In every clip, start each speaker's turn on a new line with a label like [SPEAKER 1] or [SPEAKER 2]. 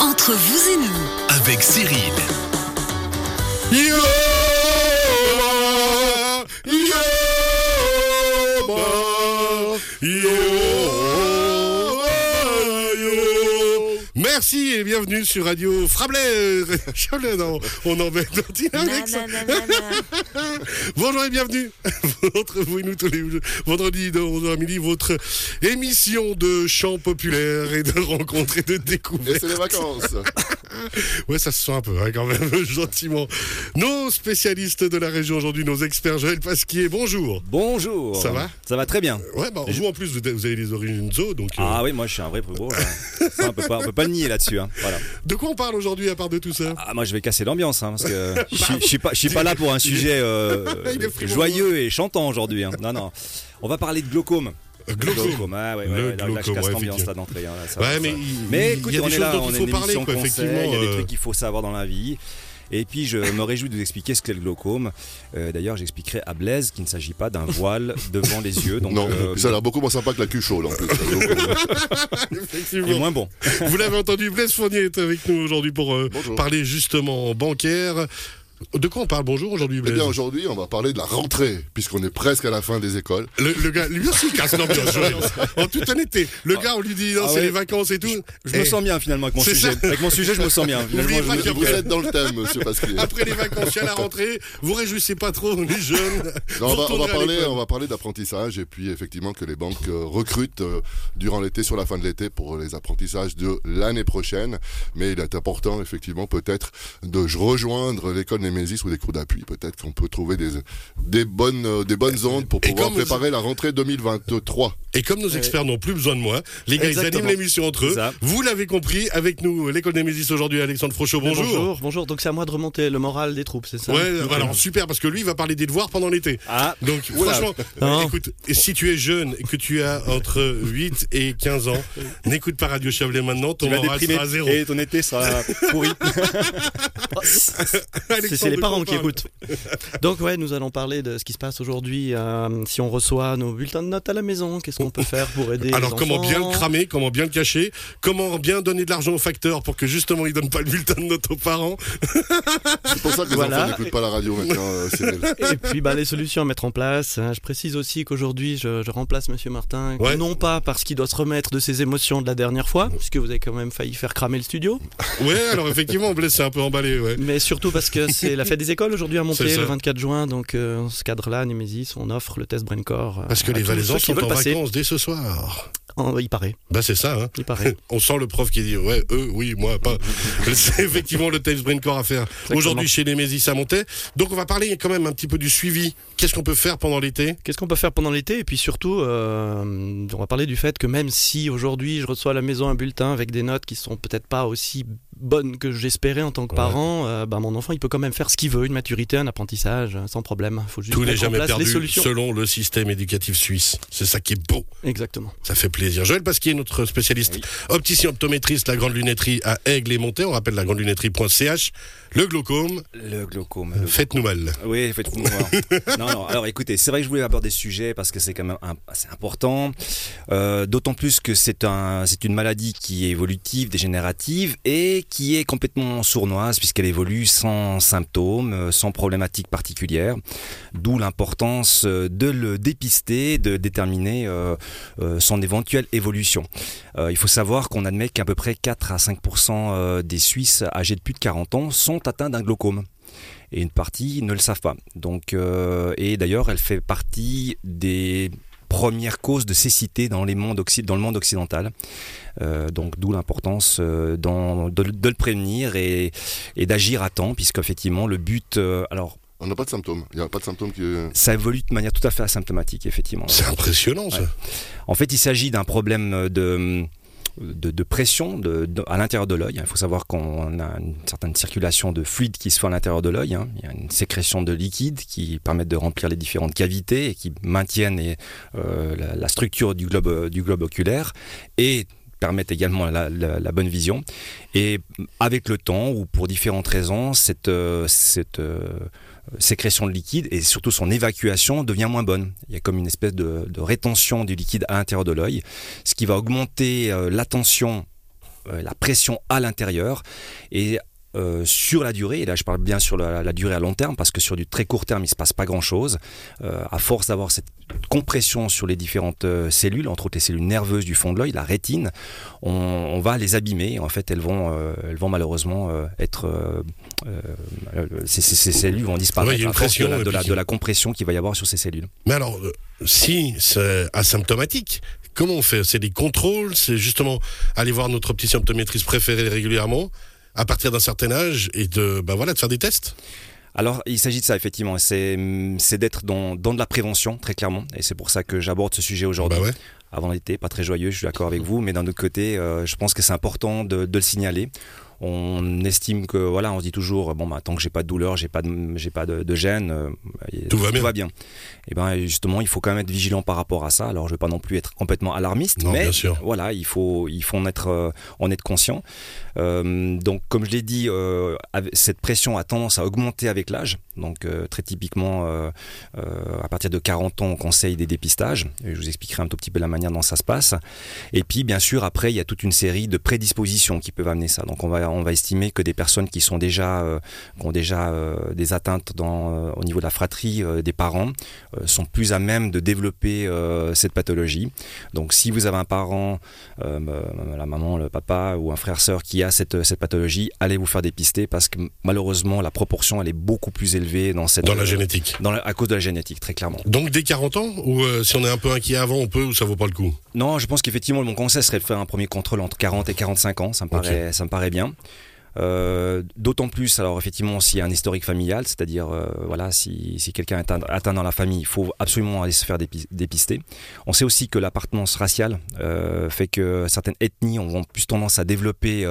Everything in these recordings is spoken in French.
[SPEAKER 1] Entre vous et nous,
[SPEAKER 2] avec Cyril.
[SPEAKER 3] Yo, yo, yo, Merci et bienvenue sur Radio Frablais. Non, on en met avec ça. Bonjour et bienvenue. Entre vous et nous tous les vendredis de 11h à midi, votre émission de chant populaire et de rencontres et de
[SPEAKER 4] Et
[SPEAKER 3] découvertes.
[SPEAKER 4] c'est les vacances.
[SPEAKER 3] Ouais, ça se sent un peu, hein, quand même, gentiment. Nos spécialistes de la région aujourd'hui, nos experts, Joël Pasquier, bonjour.
[SPEAKER 5] Bonjour.
[SPEAKER 3] Ça va?
[SPEAKER 5] Ça va très bien.
[SPEAKER 3] Ouais, bah, vous en plus, vous avez- les origines zoo, donc. euh,
[SPEAKER 5] Ah oui, moi je suis un vrai prébo. hein. Ça, on peut pas, on peut pas le nier là-dessus. hein. Voilà.
[SPEAKER 3] De quoi on parle aujourd'hui à part de tout ça?
[SPEAKER 5] Ah, moi je vais casser l'ambiance hein, parce que je suis- je suis pas, je suis pas là pour un sujet euh, joyeux et chantant aujourd'hui. hein. Non, non. On va parler de glaucome.
[SPEAKER 3] Euh, glaucome.
[SPEAKER 5] ah ouais, ouais,
[SPEAKER 3] Le
[SPEAKER 5] ouais, là, là, je
[SPEAKER 3] glaucome,
[SPEAKER 5] casse l'ambiance
[SPEAKER 3] effectivement.
[SPEAKER 5] là d'entrée. hein,
[SPEAKER 3] Ouais, mais
[SPEAKER 5] mais écoute, on est là, on est une
[SPEAKER 3] parler,
[SPEAKER 5] émission
[SPEAKER 3] quoi,
[SPEAKER 5] conseil,
[SPEAKER 3] effectivement,
[SPEAKER 5] il y a des
[SPEAKER 3] euh.
[SPEAKER 5] trucs qu'il faut savoir dans la vie. Et puis je me réjouis de vous expliquer ce qu'est le glaucome. Euh, D'ailleurs, j'expliquerai à Blaise qu'il ne s'agit pas d'un voile devant les yeux. Donc,
[SPEAKER 4] non,
[SPEAKER 5] euh,
[SPEAKER 4] ça a l'air beaucoup moins sympa que la cul chaude en plus.
[SPEAKER 5] il est
[SPEAKER 3] Effectivement.
[SPEAKER 5] moins bon.
[SPEAKER 3] Vous l'avez entendu, Blaise Fournier est avec nous aujourd'hui pour euh, parler justement bancaire. De quoi on parle Bonjour aujourd'hui,
[SPEAKER 4] Eh bien aujourd'hui, on va parler de la rentrée, puisqu'on est presque à la fin des écoles.
[SPEAKER 3] le, le gars, lui aussi, il casse l'ambiance. En toute honnêteté. Le gars, on lui dit, non,
[SPEAKER 5] Ah
[SPEAKER 3] c'est
[SPEAKER 5] ouais.
[SPEAKER 3] les vacances et tout.
[SPEAKER 5] Je me
[SPEAKER 3] Eh,
[SPEAKER 5] sons bien finalement avec mon sujet.
[SPEAKER 3] ça.
[SPEAKER 5] Avec mon sujet, je me sens bien. Finalement,
[SPEAKER 3] N'oubliez
[SPEAKER 5] je me-
[SPEAKER 4] Vous êtes dans le thème, monsieur Pasquier.
[SPEAKER 3] Après les vacances, il y a la rentrée. Vous réjouissez pas trop, les jeunes.
[SPEAKER 4] Non, on,
[SPEAKER 3] Vous
[SPEAKER 4] va, on, parler, on va parler d'apprentissage et puis effectivement que les banques euh, recrutent euh, durant l'été, sur la fin de l'été, pour les apprentissages de l'année prochaine. Mais il est important, effectivement, peut-être de rejoindre l'école Némésis ou des cours d'appui. Peut-être qu'on peut trouver des, des, bonnes, euh, des bonnes ondes pour pouvoir préparer la rentrée 2023.
[SPEAKER 3] Et comme nos experts n'ont plus besoin de moi, les gars, ils
[SPEAKER 5] Exactement.
[SPEAKER 3] animent l'émission entre eux.
[SPEAKER 5] Ça.
[SPEAKER 3] Vous l'avez compris, avec nous, l'école des Mésis aujourd'hui, Alexandre Frochot, bonjour.
[SPEAKER 6] Bonjour, bonjour. Donc c'est à moi de remonter le moral des troupes, c'est ça
[SPEAKER 3] Ouais, alors super, parce que lui, il va parler des devoirs pendant l'été.
[SPEAKER 5] Ah,
[SPEAKER 3] Donc, franchement,
[SPEAKER 6] Non.
[SPEAKER 3] euh, écoute, si tu es jeune et que tu as entre 8 et 15 ans, n'écoute pas Radio Chablais maintenant, ton
[SPEAKER 5] tu
[SPEAKER 3] moral sera à zéro.
[SPEAKER 5] et ton été sera pourri.
[SPEAKER 3] Alexandre,
[SPEAKER 6] c'est les parents qui écoutent. Donc ouais, nous allons parler de ce qui se passe aujourd'hui. euh, si on reçoit nos bulletins de notes à la maison, qu'est-ce qu'on peut faire pour aider
[SPEAKER 3] Alors
[SPEAKER 6] les
[SPEAKER 3] comment bien le cramer, comment bien le cacher, comment bien donner de l'argent au facteur pour que justement il donne pas le bulletin de note aux parents.
[SPEAKER 4] C'est pour ça que les
[SPEAKER 6] Voilà.
[SPEAKER 4] enfants n'écoutent pas la radio maintenant, euh.
[SPEAKER 6] Et puis bah, les solutions à mettre en place. hein. Je précise aussi qu'aujourd'hui je, je remplace Monsieur Martin,
[SPEAKER 3] Ouais.
[SPEAKER 6] non pas parce qu'il doit se remettre de ses émotions de la dernière fois, puisque vous avez quand même failli faire cramer le studio,
[SPEAKER 3] Ouais, alors effectivement, Blaise s'est un peu emballé, ouais.
[SPEAKER 6] mais surtout parce que c'est la fête des écoles aujourd'hui à
[SPEAKER 3] ça.
[SPEAKER 6] le 24 juin. Donc euh, ce cadre-là, Nemesis, on offre le test Braincore. euh,
[SPEAKER 3] Parce que les Valaisans sont en
[SPEAKER 6] passer.
[SPEAKER 3] vacances dès ce soir.
[SPEAKER 6] En- il paraît,
[SPEAKER 3] Bah c'est ça, hein.
[SPEAKER 6] il paraît.
[SPEAKER 3] On sent le prof qui dit ouais, eux, oui, moi pas. C'est effectivement le test Braincore à faire aujourd'hui chez les Mésis à Montaix. Donc on va parler quand même un petit peu du suivi. Qu'est-ce qu'on peut faire pendant l'été?
[SPEAKER 6] Qu'est-ce qu'on peut faire pendant l'été? Et puis surtout, euh, on va parler du fait que même si aujourd'hui je reçois à la maison un bulletin avec des notes qui sont peut-être pas aussi bonnes que j'espérais en tant que
[SPEAKER 3] Ouais.
[SPEAKER 6] parent, euh, bah, mon enfant il peut quand même faire ce qu'il veut, une maturité, un apprentissage, euh, sans problème. Faut juste
[SPEAKER 3] Tout n'est jamais
[SPEAKER 6] les
[SPEAKER 3] perdu
[SPEAKER 6] solutions.
[SPEAKER 3] selon le système éducatif suisse. C'est ça qui est beau.
[SPEAKER 6] Exactement.
[SPEAKER 3] Ça fait plaisir. Joël Pasquier, notre spécialiste opticien optométriste, la grande lunetterie à Aigle et Montaix. On rappelle la grande lunetterie.ch. Le glaucome,
[SPEAKER 5] Le glaucome. le-
[SPEAKER 3] faites-nous mal.
[SPEAKER 5] Oui, faites-vous voir. non, non, alors écoutez, c'est vrai que je voulais aborder ce sujet parce que c'est quand même assez important. Euh, D'autant plus que c'est un, une maladie qui est évolutive, dégénérative et qui est complètement sournoise puisqu'elle évolue sans symptômes, euh, sans problématiques particulières. D'où l'importance euh, de le dépister, de déterminer euh, euh, son évolution. Euh, il faut savoir qu'on admet qu'à peu près 4 à 5% euh, des Suisses âgés de plus de 40 ans sont atteints d'un glaucome et une partie ne le savent pas. Donc, euh, et d'ailleurs, elle fait partie des premières causes de cécité dans, le monde occidental. Donc, d'où l'importance de, le prévenir et, d'agir à temps, puisqu'effectivement, le but, alors,
[SPEAKER 4] On n'a pas de symptômes. Il n'y a pas de symptômes qui.
[SPEAKER 5] ça évolue de manière tout à fait asymptomatique, effectivement.
[SPEAKER 3] C'est impressionnant ça.
[SPEAKER 5] Ouais. En fait, il s'agit d'un problème de, de, de pression de, de- à l'intérieur de l'œil. Il faut savoir qu'on a une certaine circulation de fluide qui se fait à l'intérieur de l'œil. hein. Il y a une sécrétion de liquide qui permettent de remplir les différentes cavités et qui maintiennent euh, la, la structure du globe, du globe oculaire. Et permettent également la, bonne vision. Et avec le temps, ou pour différentes raisons, cette, cette sécrétion de liquide et surtout son évacuation devient moins bonne. Il y a comme une espèce de, rétention du liquide à l'intérieur de l'œil, ce qui va augmenter la tension, la pression à l'intérieur et euh, sur la durée, et là je parle bien sur la, durée à long terme, parce que sur du très court terme, il ne se passe pas grand-chose. Euh, à force d'avoir cette compression sur les différentes euh, cellules, entre autres les cellules nerveuses du fond de l'œil, la rétine, on, va les abîmer. En fait, elles vont, elles vont malheureusement être... Ces, cellules vont disparaître
[SPEAKER 3] à force de
[SPEAKER 5] la, de la compression qu'il va y avoir sur ces cellules.
[SPEAKER 3] Mais alors, si c'est asymptomatique, comment on fait? C'est des contrôles? C'est justement aller voir notre opticien optométriste préféré régulièrement? À partir d'un certain âge et de, bah voilà, de faire des tests
[SPEAKER 5] alors, il s'agit de ça, effectivement. C'est d'être dans, dans, de la prévention, très clairement. Et c'est pour ça que j'aborde ce sujet aujourd'hui.
[SPEAKER 3] Bah
[SPEAKER 5] Avant l'été, pas très joyeux, je suis d'accord avec vous. Mais d'un autre côté, euh, je pense que c'est important de, de, le signaler on estime que voilà, on se dit toujours bon bah, tant que j'ai pas de douleur, j'ai pas de j'ai pas de, gêne, euh,
[SPEAKER 3] tout, va,
[SPEAKER 5] bien. Et ben justement, il faut quand même être vigilant par rapport à ça. Alors je vais pas non plus être complètement alarmiste, mais voilà, il faut il faut en être euh, en être conscient. Euh, donc comme je l'ai dit, cette pression a tendance à augmenter avec l'âge. Donc très typiquement à partir de 40 ans, on conseille des dépistages. je vous expliquerai un tout petit peu la manière dont ça se passe. Et puis bien sûr après, il y a toute une série de prédispositions qui peuvent amener ça. Donc on va on va estimer que des personnes qui sont déjà euh, ont déjà euh, des atteintes dans, euh, au niveau de la fratrie des parents sont plus à même de développer cette pathologie. Donc si vous avez un parent, la maman, le papa ou un frère sœur qui a cette, cette pathologie, allez vous faire dépister parce que malheureusement la proportion elle est beaucoup plus élevée dans cette
[SPEAKER 3] dans la génétique.
[SPEAKER 5] Dans à cause de la génétique très clairement.
[SPEAKER 3] Donc dès 40 ans ou si on est un peu inquiet avant on peut ou ça vaut pas le coup?
[SPEAKER 5] Non, je pense qu'effectivement mon conseil serait de faire un premier contrôle entre 40 et 45 ans, ça me paraît ça me paraît bien. Euh, d'autant plus, alors effectivement, s'il y a un historique familial, c'est-à-dire, euh, voilà, si, si quelqu'un est atteint, dans la famille, il faut absolument aller se faire dépister. On sait aussi que l'appartenance raciale euh, fait que certaines ethnies ont plus tendance à développer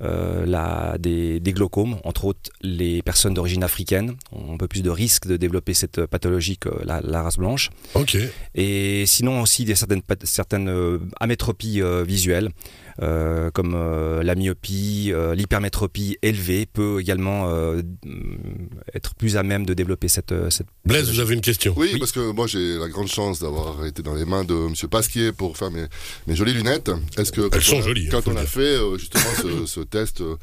[SPEAKER 5] la, des, des, glaucomes, entre autres les personnes d'origine africaine ont un peu plus de risque de développer cette pathologie que la, la race blanche.
[SPEAKER 3] Ok.
[SPEAKER 5] Et sinon aussi des certaines, certaines amétropies visuelles. Euh, comme euh, la myopie, euh, l'hypermétropie élevée peut également être plus à même de développer cette. cette
[SPEAKER 3] Blaise, vous avez une question
[SPEAKER 4] oui, parce que moi j'ai la grande chance d'avoir été dans les mains de M. Pasquier pour faire mes, mes jolies lunettes.
[SPEAKER 3] Est-ce que elles sont jolies
[SPEAKER 4] Quand on a fait justement ce, ce test euh,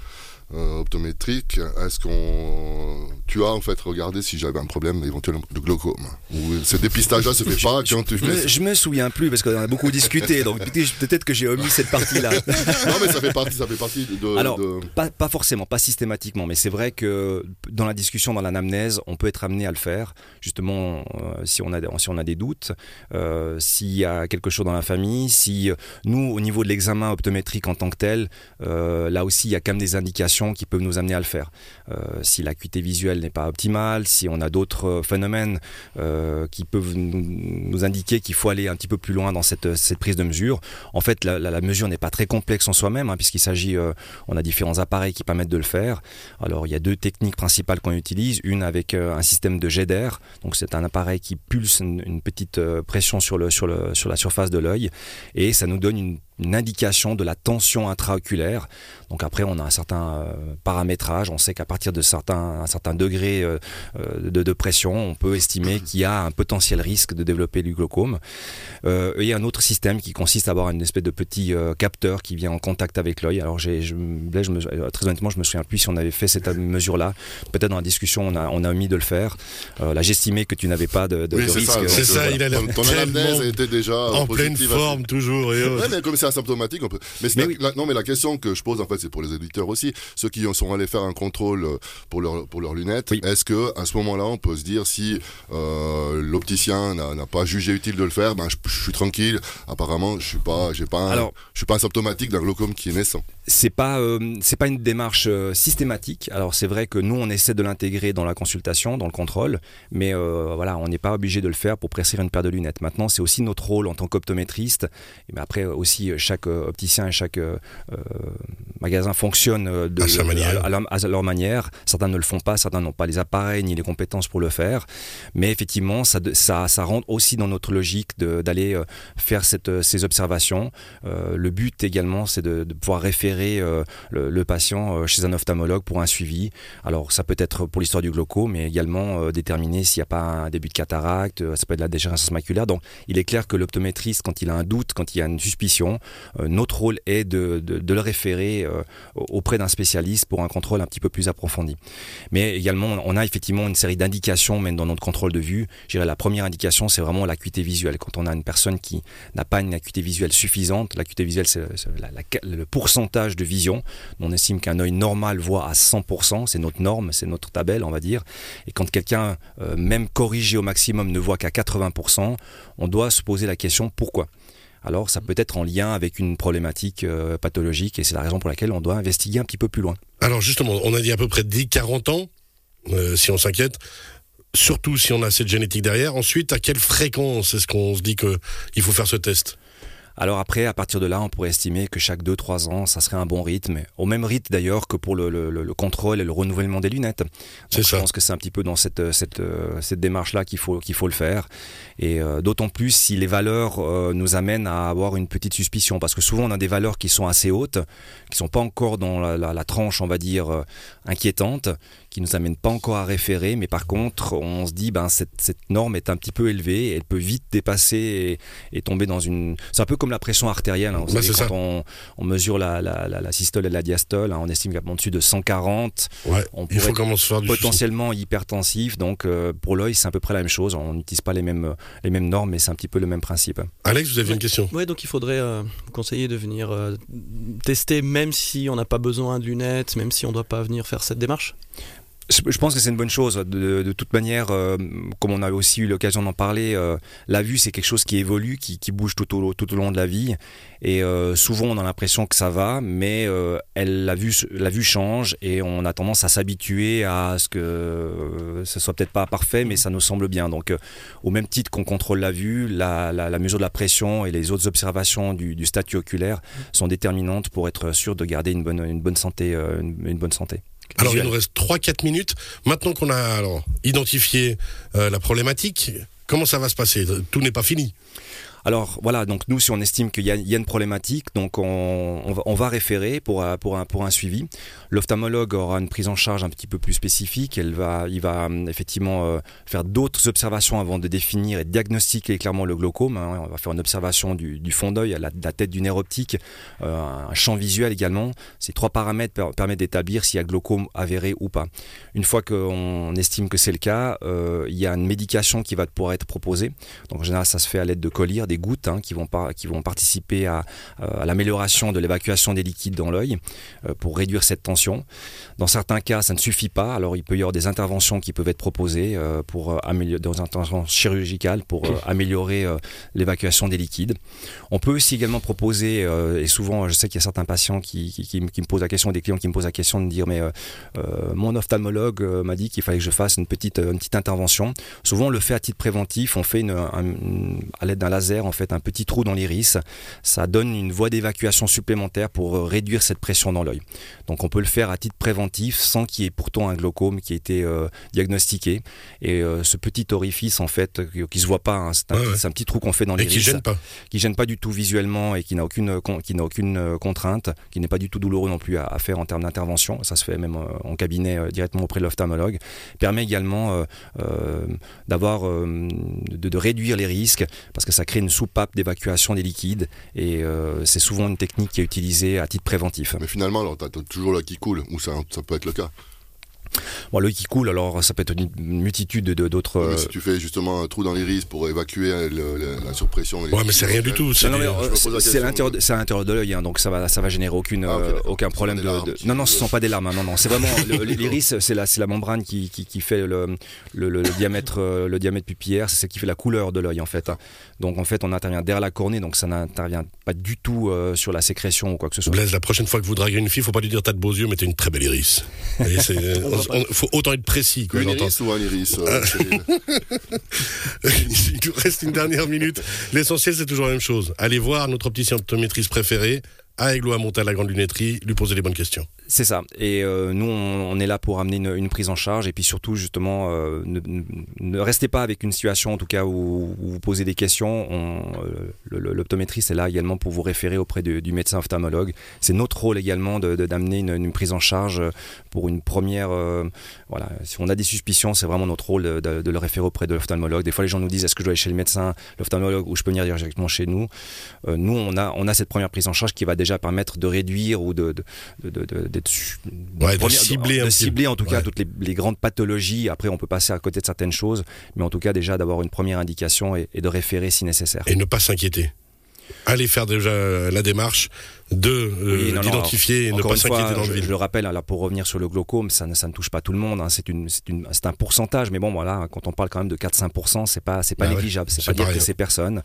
[SPEAKER 4] optométrique, est-ce qu'on, tu as en fait regardé si j'avais un problème éventuellement de glaucome Ou ce dépistage-là se fait pas quand tu fais.
[SPEAKER 5] Je me souviens plus parce qu'on a beaucoup discuté, donc peut-être que j'ai omis cette partie-là.
[SPEAKER 4] non, mais ça fait partie, ça fait partie de.
[SPEAKER 5] Alors, Pas, pas, forcément, pas systématiquement, mais c'est vrai que dans la discussion, dans l'anamnèse, on peut être amené à le faire. Justement, euh, si on a si on a des doutes, euh, s'il y a quelque chose dans la famille, si nous, au niveau de l'examen optométrique en tant que tel, là aussi, il y a quand même des indications qui peuvent nous amener à le faire. Euh, si l'acuité visuelle n'est pas optimale, si on a d'autres euh, phénomènes euh, qui peuvent nous, indiquer qu'il faut aller un petit peu plus loin dans cette, prise de mesure. En fait, la, mesure n'est pas très complexe en soi-même, hein, puisqu'il s'agit, on a différents appareils qui permettent de le faire. Alors, il y a deux techniques principales qu'on utilise. Une avec un système de jet d'air, donc c'est un appareil qui pulse une, petite pression sur, sur la surface de l'œil, et ça nous donne une une indication de la tension intraoculaire. Donc après, on a un certain euh, paramétrage. On sait qu'à partir de certains, un certain degré euh, euh, de, de, pression, on peut estimer qu'il y a un potentiel risque de développer du glaucome. Euh, il y a un autre système qui consiste à avoir une espèce de petit capteur qui vient en contact avec l'œil. Alors j'ai, je, je me, très honnêtement, je me souviens plus si on avait fait cette mesure-là. Peut-être dans la discussion, on a, on a omis de le faire. là, j'estimais que tu n'avais pas de, de, risque.
[SPEAKER 3] C'est ça, il a
[SPEAKER 4] ton, ton anamnèse était déjà
[SPEAKER 3] en pleine forme toujours. Et
[SPEAKER 4] ouais, mais comme c'est asymptomatique. On peut... Mais, la, non, mais la question que je pose en fait, c'est pour les éditeurs aussi, ceux qui sont allés faire un contrôle euh, pour leur pour leurs lunettes. Est-ce que à ce moment-là, on peut se dire si euh, l'opticien n'a pas jugé utile de le faire, ben je, suis tranquille. Apparemment, je suis pas, j'ai pas, je suis pas asymptomatique d'un glaucome qui est naissant.
[SPEAKER 5] C'est pas euh, c'est pas une démarche systématique. Alors c'est vrai que nous on essaie de l'intégrer dans la consultation, dans le contrôle, mais voilà, on n'est pas obligé de le faire pour prescrire une paire de lunettes. Maintenant, c'est aussi notre rôle en tant qu'optométriste. Et mais après aussi chaque opticien et chaque euh, de,
[SPEAKER 3] À sa manière.
[SPEAKER 5] à leur- à leur manière. Certains ne le font pas, certains n'ont pas les appareils ni les compétences pour le faire. Mais effectivement, ça, de- ça, ça rentre aussi dans notre logique d'aller euh, faire cette, euh, ces observations. Euh, le but également, c'est de, de pouvoir référer euh, le, le patient euh, chez un ophtalmologue pour un suivi. Alors, ça peut être pour l'histoire du glaucome, mais également euh, déterminer s'il n'y a pas un début de cataracte, euh, ça peut être de la dégénérescence maculaire. Donc, il est clair que l'optométriste, quand il a un doute, quand il y a une suspicion, euh, notre rôle est de, le référer euh, auprès d'un spécialiste pour un contrôle un petit peu plus approfondi. Mais également, on a effectivement une série d'indications, même dans notre contrôle de vue. Je la première indication, c'est vraiment l'acuité visuelle. Quand on a une personne qui n'a pas une acuité visuelle suffisante, l'acuité visuelle, c'est le pourcentage de vision. On estime qu'un œil normal voit à 100%, c'est notre norme, c'est notre tabelle, on va dire. Et quand quelqu'un, euh, même corrigé au maximum, ne voit qu'à 80%, on doit se poser la question pourquoi? Alors ça peut être en lien avec une problématique euh, pathologique et c'est la raison pour laquelle on doit investiguer un petit peu plus loin.
[SPEAKER 3] Alors justement, on a dit à peu près 10-40 ans, euh, si on s'inquiète, surtout si on a cette génétique derrière. Ensuite, à quelle fréquence est-ce qu'on se dit qu'il faut faire ce test?
[SPEAKER 5] Alors après, à partir de là, on pourrait estimer que chaque 2-3 ans, ça serait un bon rythme, au même rythme d'ailleurs que pour le, le- le- le contrôle et le renouvellement des lunettes. Donc, je
[SPEAKER 3] ça.
[SPEAKER 5] pense que c'est un petit peu dans cette, cette, euh, cette démarche-là qu'il faut, qu'il faut le faire. Et euh, d'autant plus si les valeurs euh, nous amènent à avoir une petite suspicion, parce que souvent on a des valeurs qui sont assez hautes, qui sont pas encore dans la, la- la tranche, on va dire, euh, inquiétante, qui nous amènent pas encore à référer, mais par contre, on se dit, ben cette, cette norme est un petit peu élevée, elle peut vite dépasser et, et tomber dans une. C'est un peu comme la pression artérielle. hein. Vous
[SPEAKER 3] Bah,
[SPEAKER 5] savez,
[SPEAKER 3] c'est
[SPEAKER 5] quand
[SPEAKER 3] ça.
[SPEAKER 5] on, on mesure la, la, la, la systole et la diastole, hein, on estime qu'en dessus de 140,
[SPEAKER 3] Ouais,
[SPEAKER 5] on
[SPEAKER 3] du souci.
[SPEAKER 5] potentiellement hypertensif. Donc euh, pour l'œil, c'est à peu près la même chose. On n'utilise pas les mêmes, les mêmes normes, mais c'est un petit peu le même principe.
[SPEAKER 3] Alex, vous aviez une question?
[SPEAKER 6] Ouais, donc il faudrait euh, vous conseiller de venir euh, tester, même si on n'a pas besoin de lunettes, même si on ne doit pas venir faire cette démarche?
[SPEAKER 5] Je pense que c'est une bonne chose. De, toute manière, euh, comme on a aussi eu l'occasion d'en parler, euh, la vue c'est quelque chose qui évolue, qui, bouge tout au, long de la vie. Et euh, souvent on a l'impression que ça va, mais la, vue, change et on a tendance à s'habituer à ce que ce soit peut-être pas parfait, mais ça nous semble bien. Donc au même titre qu'on contrôle la vue, la, mesure de la pression et les autres observations du, statut oculaire sont déterminantes pour être sûr de garder une bonne santé.
[SPEAKER 3] Alors, il nous reste 3-4 minutes. Maintenant qu'on a alors, identifié euh, la problématique, comment ça va se passer? Tout n'est pas fini.
[SPEAKER 5] Alors voilà, donc nous, si on estime qu'il y, a- une problématique, donc on, va, référer pour, un- suivi. L'ophtalmologue aura une prise en charge un petit peu plus spécifique. Il va hum, effectivement euh, faire d'autres observations avant de définir et diagnostiquer clairement le glaucome. hein. On va faire une observation du, fond d'œil, la, la tête du nerf optique, euh, un champ visuel également. Ces trois paramètres per- permettent d'établir s'il y a glaucome avéré ou pas. Une fois qu'on estime que c'est le cas, euh, il y a une médication qui va pouvoir être proposée. Donc en général, ça se fait à l'aide de collyres, des gouttes hein, qui, vont par- qui vont participer à, euh, à l'amélioration de l'évacuation des liquides dans l'œil euh, pour réduire cette tension. Dans certains cas, ça ne suffit pas. Alors il peut y avoir des interventions qui peuvent être proposées euh, pour améliorer, des interventions chirurgicales pour améliorer l'évacuation des liquides. On peut aussi également proposer, et souvent je sais qu'il y a certains patients qui, qui, qui me- posent la question, des clients qui me posent la question de dire mais euh, mon ophtalmologue m'a dit qu'il fallait que je fasse une petite, une petite intervention. Souvent on le fait à titre préventif, on fait une, un- une- à l'aide d'un laser en fait un petit trou dans l'iris. Ça donne une voie d'évacuation supplémentaire pour euh, réduire cette pression dans l'œil. Donc on peut le faire à titre préventif sans qu'il y ait pourtant un glaucome qui ait été euh, diagnostiqué. Et euh, ce petit orifice en fait qui se voit pas, hein, c'est un,
[SPEAKER 3] Ouais,
[SPEAKER 5] petit-
[SPEAKER 3] ouais.
[SPEAKER 5] c'est un petit trou qu'on fait dans l'iris
[SPEAKER 3] qui gêne pas.
[SPEAKER 5] qui gêne pas du tout visuellement et qui n'a aucune con- qui n'a aucune contrainte, qui n'est pas du tout douloureux non plus à, à faire en termes d'intervention. Ça se fait même en cabinet directement auprès de l'ophtalmologue. Permet également d'avoir de, de réduire les risques parce que ça crée une soupape d'évacuation des liquides et euh, c'est souvent une technique qui est utilisée à titre préventif.
[SPEAKER 4] Mais finalement, alors, t'as t'as toujours l'œil qui coule, ou ça, ça peut être le cas?
[SPEAKER 5] Bon, l'œil qui coule, alors ça peut être une multitude de- d'autres. Euh,
[SPEAKER 4] si tu fais justement un trou dans l'iris pour évacuer le- le- la surpression.
[SPEAKER 3] Ouais, mais c'est rien du tout. c'est
[SPEAKER 5] euh,
[SPEAKER 4] pose
[SPEAKER 5] c'est à l'intérieur de- l'œil, hein, donc ça va, ça va générer aucune,
[SPEAKER 4] Ah,
[SPEAKER 5] euh, aucun problème
[SPEAKER 4] des
[SPEAKER 5] de,
[SPEAKER 4] larmes
[SPEAKER 5] de-
[SPEAKER 4] qui-
[SPEAKER 5] Non, non, ce sont pas des larmes, hein, non, non, c'est vraiment l'iris, c'est la, c'est la membrane qui, qui, qui fait le, le, le- le diamètre, euh, le diamètre pupillaire, c'est ce qui fait la couleur de l'œil en fait. hein. Donc en fait, on intervient derrière la cornée, donc ça n'intervient pas du tout euh, sur la sécrétion ou quoi que ce soit.
[SPEAKER 3] Blaise, la prochaine fois que vous draguez une fille, faut pas lui dire t'as de beaux yeux, mais t'as une très belle iris. On- on- faut autant être précis. Quoi,
[SPEAKER 4] Une iris ou un iris euh, Céline
[SPEAKER 3] Il nous reste une dernière minute. L'essentiel, c'est toujours la même chose. Allez voir notre opticien optométriste préféré, à Aiglo à monter à la grande lunetterie, lui poser les bonnes questions.
[SPEAKER 5] C'est ça. Et euh, nous, on, est là pour amener une, prise en charge et puis surtout, justement, euh, ne, restez pas avec une situation, en tout cas, où, vous posez des questions. Euh, L'optométriste est là également pour vous référer auprès de, du médecin ophtalmologue. C'est notre rôle également d'amener une, une, prise en charge pour une première. Euh, voilà, si on a des suspicions, c'est vraiment notre rôle de, de, le référer auprès de l'ophtalmologue. Des fois, les gens nous disent est-ce que je dois aller chez le médecin, l'ophtalmologue, ou je peux venir directement chez nous? Nous, on a, on a cette première prise en charge qui va déjà permettre de réduire ou de, de, de
[SPEAKER 3] ouais, de cibler,
[SPEAKER 5] de cibler en tout cas toutes les, les, grandes pathologies. Après, on peut passer à côté de certaines choses, mais en tout cas déjà d'avoir une première indication et, et de référer si nécessaire.
[SPEAKER 3] Et ne pas s'inquiéter. Allez faire déjà la démarche de euh,
[SPEAKER 5] oui,
[SPEAKER 3] d'identifier et ne pas s'inquiéter dans le
[SPEAKER 5] je,
[SPEAKER 3] vide.
[SPEAKER 5] Je le rappelle, là, pour revenir sur le glaucome, ça ne, ça ne touche pas tout le monde. Hein. C'est un pourcentage, mais bon, voilà, quand on parle quand même de 4-5%, c'est pas, c'est pas
[SPEAKER 3] Ah ouais,
[SPEAKER 5] négligeable. C'est
[SPEAKER 3] c'est
[SPEAKER 5] pas dire que ces personnes.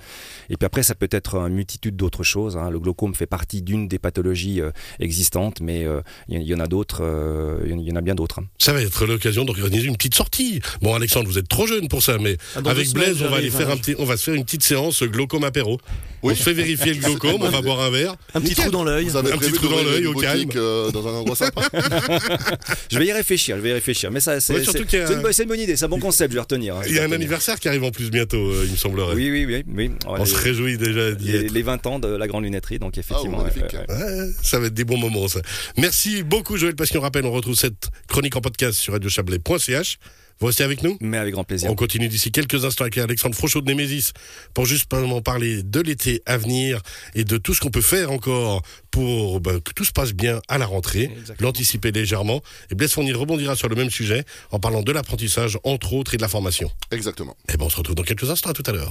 [SPEAKER 5] Et puis après, ça peut être une multitude d'autres choses. Hein. Le glaucome fait partie d'une des pathologies euh, existantes, mais euh, il y, y, en a d'autres. euh, Il y en a bien d'autres. Hein.
[SPEAKER 3] Ça va être l'occasion d'organiser une petite sortie. Bon, Alexandre, vous êtes trop jeune pour ça, mais
[SPEAKER 6] Ah,
[SPEAKER 3] avec Blaise, on va aller faire
[SPEAKER 6] hein.
[SPEAKER 3] un petit, on va se faire une petite séance glaucome apéro.
[SPEAKER 4] Oui.
[SPEAKER 3] On se fait vérifier le glaucome, on va boire un verre.
[SPEAKER 6] Un petit trou dans l'œil.
[SPEAKER 4] Vous avez
[SPEAKER 3] Un petit trou dans l'œil, au calme.
[SPEAKER 4] euh, dans un endroit sympa
[SPEAKER 5] Je vais y réfléchir, je vais y réfléchir. Mais ça, c'est
[SPEAKER 3] Ouais,
[SPEAKER 5] une, bonne- c'est une bonne idée, c'est un bon concept, je vais retenir. hein, je
[SPEAKER 3] Il y a un
[SPEAKER 5] retenir.
[SPEAKER 3] anniversaire qui arrive en plus bientôt, euh, il me semblerait.
[SPEAKER 5] Oui, oui, oui. oui. Oh,
[SPEAKER 3] On
[SPEAKER 5] les-
[SPEAKER 3] se réjouit déjà d'y
[SPEAKER 5] les,
[SPEAKER 3] être.
[SPEAKER 5] les 20 ans de la grande lunetterie, donc effectivement.
[SPEAKER 4] magnifique.
[SPEAKER 5] ouais, ouais, ouais.
[SPEAKER 3] Ouais, ça va être des bons moments, ça. Merci beaucoup, Joël Passion. Rappel, on retrouve cette chronique en podcast sur radiochablais.ch. Vous restez avec nous
[SPEAKER 5] Mais avec grand plaisir.
[SPEAKER 3] On continue d'ici quelques instants avec Alexandre Frochot de Némésis pour justement parler de l'été à venir et de tout ce qu'on peut faire encore pour ben, que tout se passe bien à la rentrée, l'anticiper légèrement. Et Blaise Fournier rebondira sur le même sujet en parlant de l'apprentissage, entre autres, et de la formation.
[SPEAKER 4] Exactement.
[SPEAKER 3] Et ben, on se retrouve dans quelques instants. À tout à l'heure.